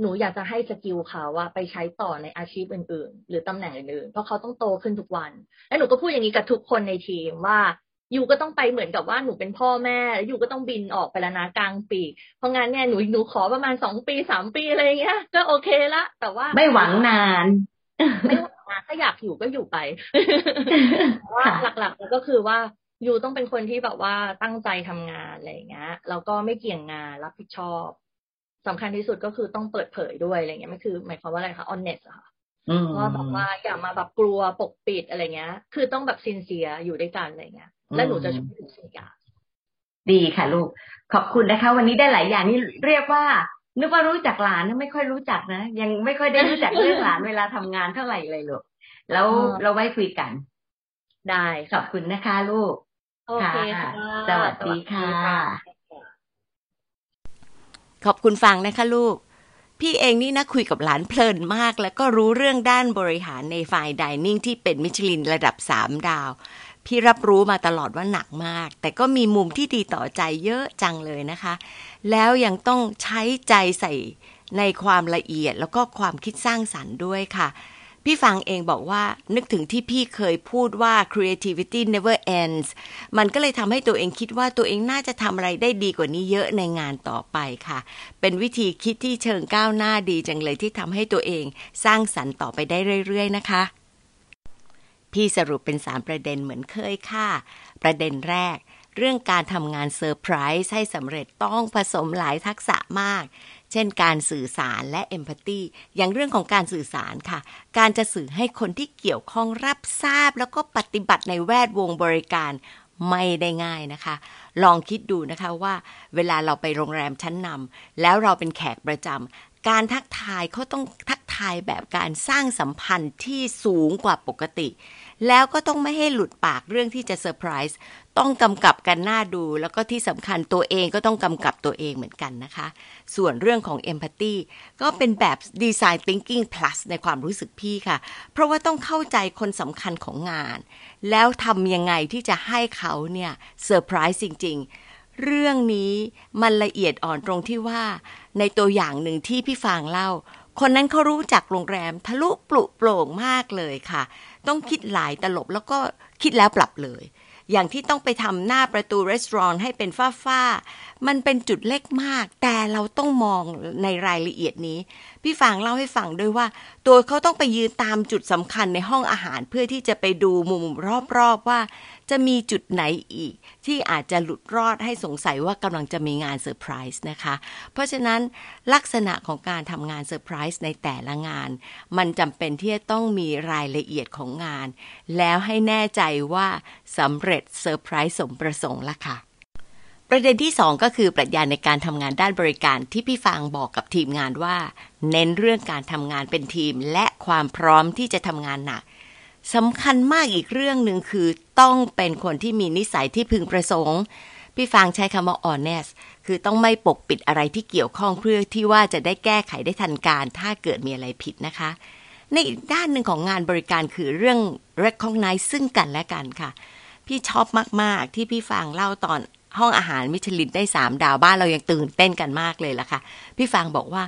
หนูอยากจะให้สกิลเขาว่าไปใช้ต่อในอาชีพอื่น ๆ หรือตำแหน่งอื่นๆ เพราะเขาต้องโตขึ้นทุกวัน และหนูก็พูดอย่างนี้กับทุกคนในทีมว่า ยูก็ต้องไปเหมือนกับว่าหนูเป็นพ่อแม่ยูก็ต้องบินออกไปแล้วนะกลางปี เพราะงั้นเนี่ยหนูหนูขอประมาณสองปีสามปีอะไรเงี้ยก็โอเคละ แต่ว่าไม่หวังนานไม่หวังนานถ้าอยากอยู่ก็อยู่ไปว่าหลักๆแล้วก็คือว่ายูต้องเป็นคนที่แบบว่าตั้งใจทำงานอะไรเงี้ยแล้วก็ไม่เกี่ยงงานรับผิดชอบสำคัญที่สุดก็คือต้องเปิดเผยด้วยอะไรเงี้ยไม่คือ หมายความว่าอะไรคะ honest อะค่ะ ว่าแบบว่าอย่ามาแบบกลัวปกปิดอะไรเงี้ย คือต้องแบบซินเซียอยู่ด้วยกันอะไรเงี้ย และหนูจะช่วยทุกสิ่งอย่างดีค่ะลูก ขอบคุณนะคะ วันนี้ได้หลายอย่างนี่เรียกว่า นึกว่ารู้จักหลานไม่ค่อยรู้จักนะ ยังไม่ค่อยได้รู้จักเรื่องหลานเวลาทำงานเท่าไหร่เลยลูกแล้วเราไว้คุยกัน ได้ขอบคุณนะคะลูกโอเคค่ะสวัสดีค่ะ ขอบคุณฟังนะคะลูก พี่เองนี่นะคุยกับหลานเพลินมาก แล้วก็รู้เรื่องด้านบริหารในฝ่ายดิเนิ่งที่เป็นมิชลินระดับสามดาว พี่รับรู้มาตลอดว่าหนักมาก แต่ก็มีมุมที่ดีต่อใจเยอะจังเลยนะคะ แล้วยังต้องใช้ใจใส่ในความละเอียดแล้วก็ความคิดสร้างสรรค์ด้วยค่ะ พี่ฟังเองบอกว่านึกถึงที่พี่เคยพูดว่า creativity never ends มันก็เลยทำให้ตัวเองคิดว่าตัวเองน่าจะทำอะไรได้ดีกว่านี้เยอะในงานต่อไปค่ะ เป็นวิธีคิดที่เชิงก้าวหน้าดีจังเลยที่ทำให้ตัวเองสร้างสรรค์ต่อไปได้เรื่อย ๆ นะคะ พี่สรุปเป็น 3 ประเด็นเหมือนเคยค่ะ ประเด็นแรก เรื่องการทำงานเซอร์ไพรส์ให้สำเร็จต้องผสมหลายทักษะมาก เช่นการสื่อสารและเอมพัตตีอย่างเรื่องของการสื่อสารค่ะ การจะสื่อให้คนที่เกี่ยวข้องรับทราบ แล้วก็ปฏิบัติในแวดวงบริการไม่ได้ง่ายนะคะ ลองคิดดูนะคะว่าเวลาเราไปโรงแรมชั้นนำแล้วเราเป็นแขกประจการทักทายเขาต้องทักทายแบบการสร้างสัมพันธ์ที่สูงกว่าปกติ แล้วก็ต้องไม่ให้หลุดปากเรื่องที่จะเซอร์ไพรส์ต้องกำกับกันน่าดู แล้วก็ที่สำคัญตัวเองก็ต้องกำกับตัวเองเหมือนกันนะคะ ส่วนเรื่องของ Empathy ก็เป็นแบบ Design Thinking Plus ในความรู้สึกพี่ค่ะ เพราะว่าต้องเข้าใจคนสำคัญของงาน แล้วทำยังไงที่จะให้เขาเนี่ยเซอร์ไพรส์จริง ๆเรื่องนี้มันละเอียดอ่อนตรงที่ว่า ในตัวอย่างหนึ่งที่พี่ฟางเล่า คนนั้นเขารู้จักโรงแรมทะลุปลุโปร่งมากเลยค่ะ ต้องคิดหลายตลบแล้วก็คิดแล้วปรับเลย อย่างที่ต้องไปทำหน้าประตูรีสอร์ทให้เป็นฝ้าๆมันเป็นจุดเล็กมาก แต่เราต้องมองในรายละเอียดนี้ พี่ฟางเล่าให้ฟังด้วยว่า ตัวเขาต้องไปยืนตามจุดสำคัญในห้องอาหารเพื่อที่จะไปดูมุมรอบๆว่า จะมีจุดไหนอีก ที่อาจจะหลุดรอดให้สงสัยว่ากำลังจะมีงานเซอร์ไพรส์นะคะ เพราะฉะนั้นลักษณะของการทำงานเซอร์ไพรส์ในแต่ละงาน มันจำเป็นที่จะต้องมีรายละเอียดของงาน แล้วให้แน่ใจว่าสำเร็จเซอร์ไพรส์สมประสงค์ละค่ะประเด็นที่ 2 ก็คือปรัชญาในการทำงานด้านบริการที่พี่ฟางบอกกับทีมงานว่า เน้นเรื่องการทำงานเป็นทีม และความพร้อมที่จะทำงานหนัก สำคัญมากอีกเรื่องหนึ่งคือต้องเป็นคนที่มีนิสัยที่พึงประสงค์ พี่ฟางใช้คำว่า honest คือต้องไม่ปกปิดอะไรที่เกี่ยวข้องเพื่อที่ว่าจะได้แก้ไขได้ทันการ ถ้าเกิดมีอะไรผิดนะคะ ในอีกด้านหนึ่งของงานบริการคือเรื่อง recognize ซึ่งกันและกันค่ะ พี่ชอบมาก ๆ ที่พี่ฟางเล่าตอนห้องอาหารมิชลินได้สามดาวบ้านเรายังตื่นเต้นกันมากเลยล่ะค่ะ พี่ฟางบอกว่า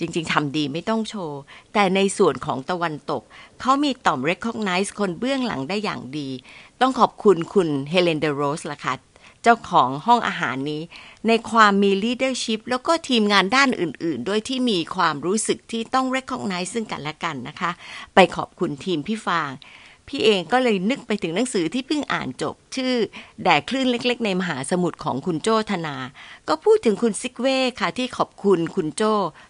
จริงๆทำดีไม่ต้องโชว์ แต่ในส่วนของตะวันตก เขามีต่อม recognize คนเบื้องหลังได้อย่างดี ต้องขอบคุณคุณเฮเลนเดโรสล่ะค่ะเจ้าของห้องอาหารนี้ ในความมี leadership แล้วก็ทีมงานด้านอื่นๆ ด้วยที่มีความรู้สึกที่ต้อง recognize ซึ่งกันและกันนะคะ ไปขอบคุณทีมพี่ฟาง พี่เองก็เลยนึกไปถึงหนังสือที่เพิ่งอ่านจบ ชื่อ แด่คลื่นเล็ก ๆ ในมหาสมุทรของคุณโจ้ ธนา ก็พูดถึงคุณซิกเว่ค่ะที่ขอบคุณคุณโจ้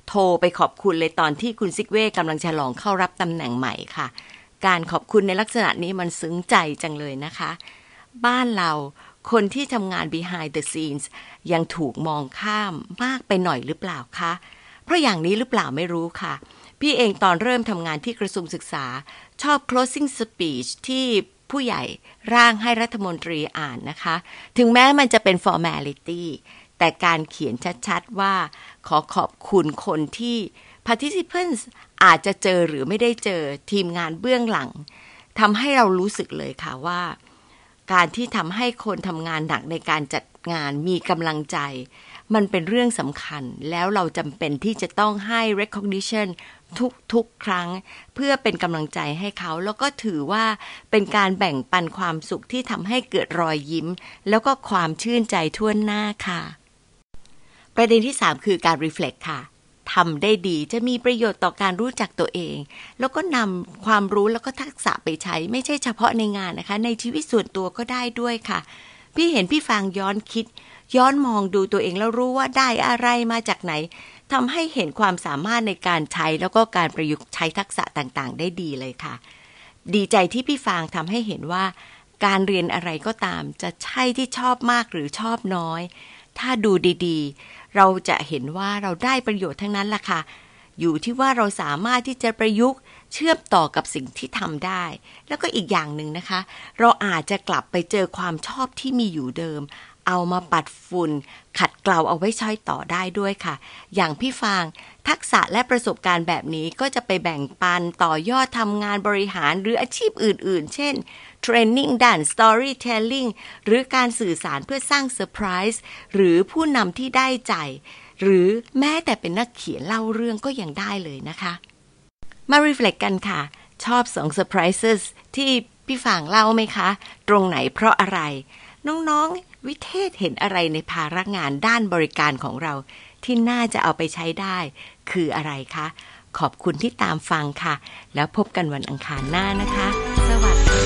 โทรไปขอบคุณเลยตอนที่คุณซิกเว่กำลังฉลองเข้ารับตำแหน่งใหม่ค่ะ การขอบคุณในลักษณะนี้มันซึ้งใจจังเลยนะคะ บ้านเราคนที่ทำงาน behind the scenes ยังถูกมองข้ามมากไปหน่อยหรือเปล่าคะ เพราะอย่างนี้หรือเปล่าไม่รู้ค่ะ พี่เองตอนเริ่มทำงานที่กระทรวงศึกษา ชอบ closing speech ที่ผู้ใหญ่ร่างให้รัฐมนตรีอ่านนะคะ ถึงแม้มันจะเป็น formality แต่การเขียนชัดๆว่า ขอขอบคุณคนที่ participants อาจจะเจอหรือไม่ได้เจอทีมงานเบื้องหลังทำให้เรารู้สึกเลยค่ะว่า การที่ทำให้คนทำงานหนักในการจัดงานมีกำลังใจ มันเป็นเรื่องสำคัญแล้วเราจำเป็นที่จะต้องให้ recognition ทุกๆครั้งเพื่อเป็นกำลังใจให้เขา แล้วก็ถือว่าเป็นการแบ่งปันความสุขที่ทำให้เกิดรอยยิ้ม แล้วก็ความชื่นใจทั่วหน้าค่ะ ประเด็นที่ 3 คือการ reflect ค่ะทำได้ดีจะมีประโยชน์ต่อการรู้จักตัวเอง แล้วก็นำความรู้แล้วก็ทักษะไปใช้ ไม่ใช่เฉพาะในงานนะคะ ในชีวิตส่วนตัวก็ได้ด้วยค่ะ พี่เห็นพี่ฟางย้อนคิด ย้อนมองดูตัวเองแล้วรู้ว่าได้อะไรมาจากไหน ทำให้เห็นความสามารถในการใช้แล้วก็การประยุกต์ใช้ทักษะต่างๆ ได้ดีเลยค่ะ ดีใจที่พี่ฟางทำให้เห็นว่า การเรียนอะไรก็ตาม จะใช่ที่ชอบมากหรือชอบน้อย ถ้าดูดีๆ เราจะเห็นว่าเราได้ประโยชน์ทั้งนั้นล่ะค่ะ อยู่ที่ว่าเราสามารถที่จะประยุกต์เชื่อมต่อกับสิ่งที่ทำได้ แล้วก็อีกอย่างหนึ่งนะคะ เราอาจจะกลับไปเจอความชอบที่มีอยู่เดิม เอามาปัดฝุ่น ขัดเกลาเอาไว้ใช้ต่อได้ด้วยค่ะ อย่างพี่ฟางทักษะและประสบการณ์แบบนี้ก็จะไปแบ่งปันต่อยอดทำงานบริหารหรืออาชีพอื่น ๆ เช่น training ด้าน storytelling หรือการสื่อสารเพื่อสร้างเซอร์ไพรส์หรือผู้นำที่ได้ใจ หรือแม้แต่เป็นนักเขียนเล่าเรื่องก็ยังได้เลยนะคะ มา reflect กันค่ะ ชอบสอง surprises ที่พี่ฟางเล่าไหมคะ ตรงไหนเพราะอะไร น้องๆ วิเทศเห็นอะไรในภาระงานด้านบริการของเรา ที่น่าจะเอาไปใช้ได้ คืออะไรคะ ขอบคุณที่ตามฟังค่ะ แล้วพบกันวันอังคารหน้านะคะ สวัสดี